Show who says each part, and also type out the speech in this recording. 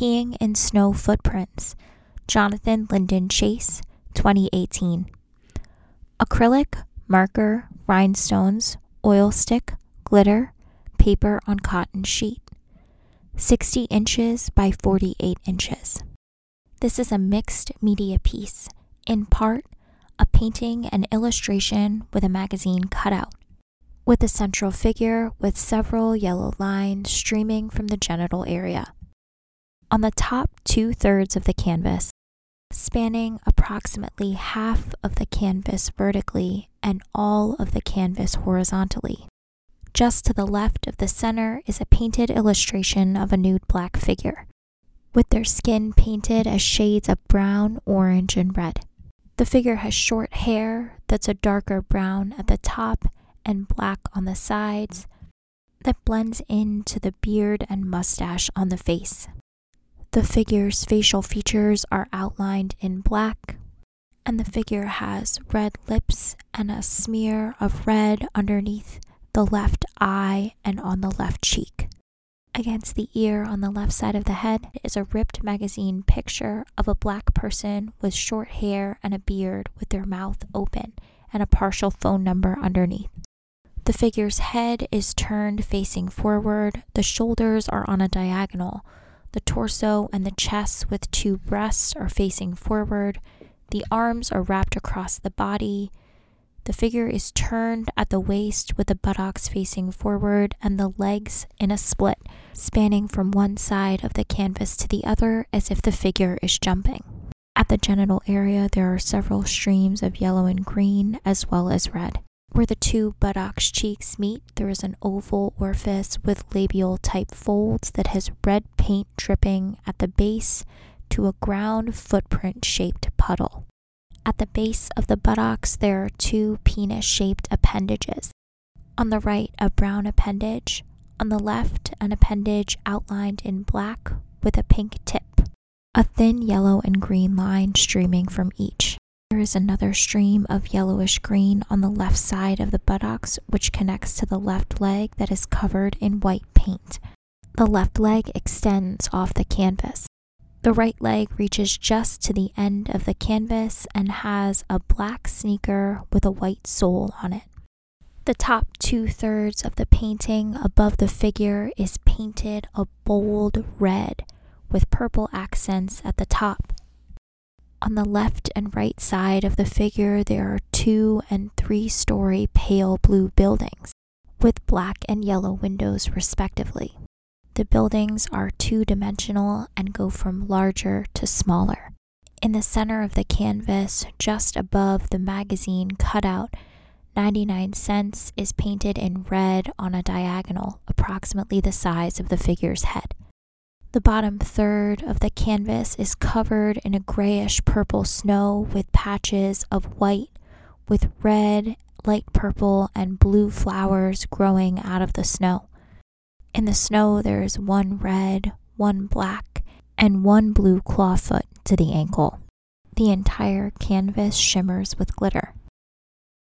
Speaker 1: Peeing in Snow Footprints, Jonathan Lyndon Chase, 2018. Acrylic, marker, rhinestones, oil stick, glitter, paper on cotton sheet. 60 inches by 48 inches. This is a mixed media piece, in part, a painting and illustration with a magazine cutout, with a central figure with several yellow lines streaming from the genital area. On the top two thirds of the canvas, spanning approximately half of the canvas vertically and all of the canvas horizontally. Just to the left of the center is a painted illustration of a nude black figure, with their skin painted as shades of brown, orange, and red. The figure has short hair that's a darker brown at the top and black on the sides that blends into the beard and mustache on the face. The figure's facial features are outlined in black, and the figure has red lips and a smear of red underneath the left eye and on the left cheek. Against the ear on the left side of the head is a ripped magazine picture of a black person with short hair and a beard with their mouth open and a partial phone number underneath. The figure's head is turned facing forward, the shoulders are on a diagonal, the torso and the chest with two breasts are facing forward. The arms are wrapped across the body. The figure is turned at the waist with the buttocks facing forward and the legs in a split, spanning from one side of the canvas to the other as if the figure is jumping. At the genital area, there are several streams of yellow and green as well as red. Where the two buttocks cheeks meet, there is an oval orifice with labial type folds that has red paint dripping at the base to a ground footprint shaped puddle. At the base of the buttocks, there are two penis shaped appendages. On the right, a brown appendage. On the left, an appendage outlined in black with a pink tip. A thin yellow and green line streaming from each. Is another stream of yellowish green on the left side of the buttocks, which connects to the left leg that is covered in white paint. The left leg extends off the canvas. The right leg reaches just to the end of the canvas and has a black sneaker with a white sole on it. The top two thirds of the painting above the figure is painted a bold red with purple accents at the top. On the left and right side of the figure, there are two and three story pale blue buildings with black and yellow windows, respectively. The buildings are two dimensional and go from larger to smaller. In the center of the canvas, just above the magazine cutout, 99 cents is painted in red on a diagonal, approximately the size of the figure's head. The bottom third of the canvas is covered in a grayish purple snow with patches of white with red, light purple, and blue flowers growing out of the snow. In the snow, there is one red, one black, and one blue clawfoot to the ankle. The entire canvas shimmers with glitter.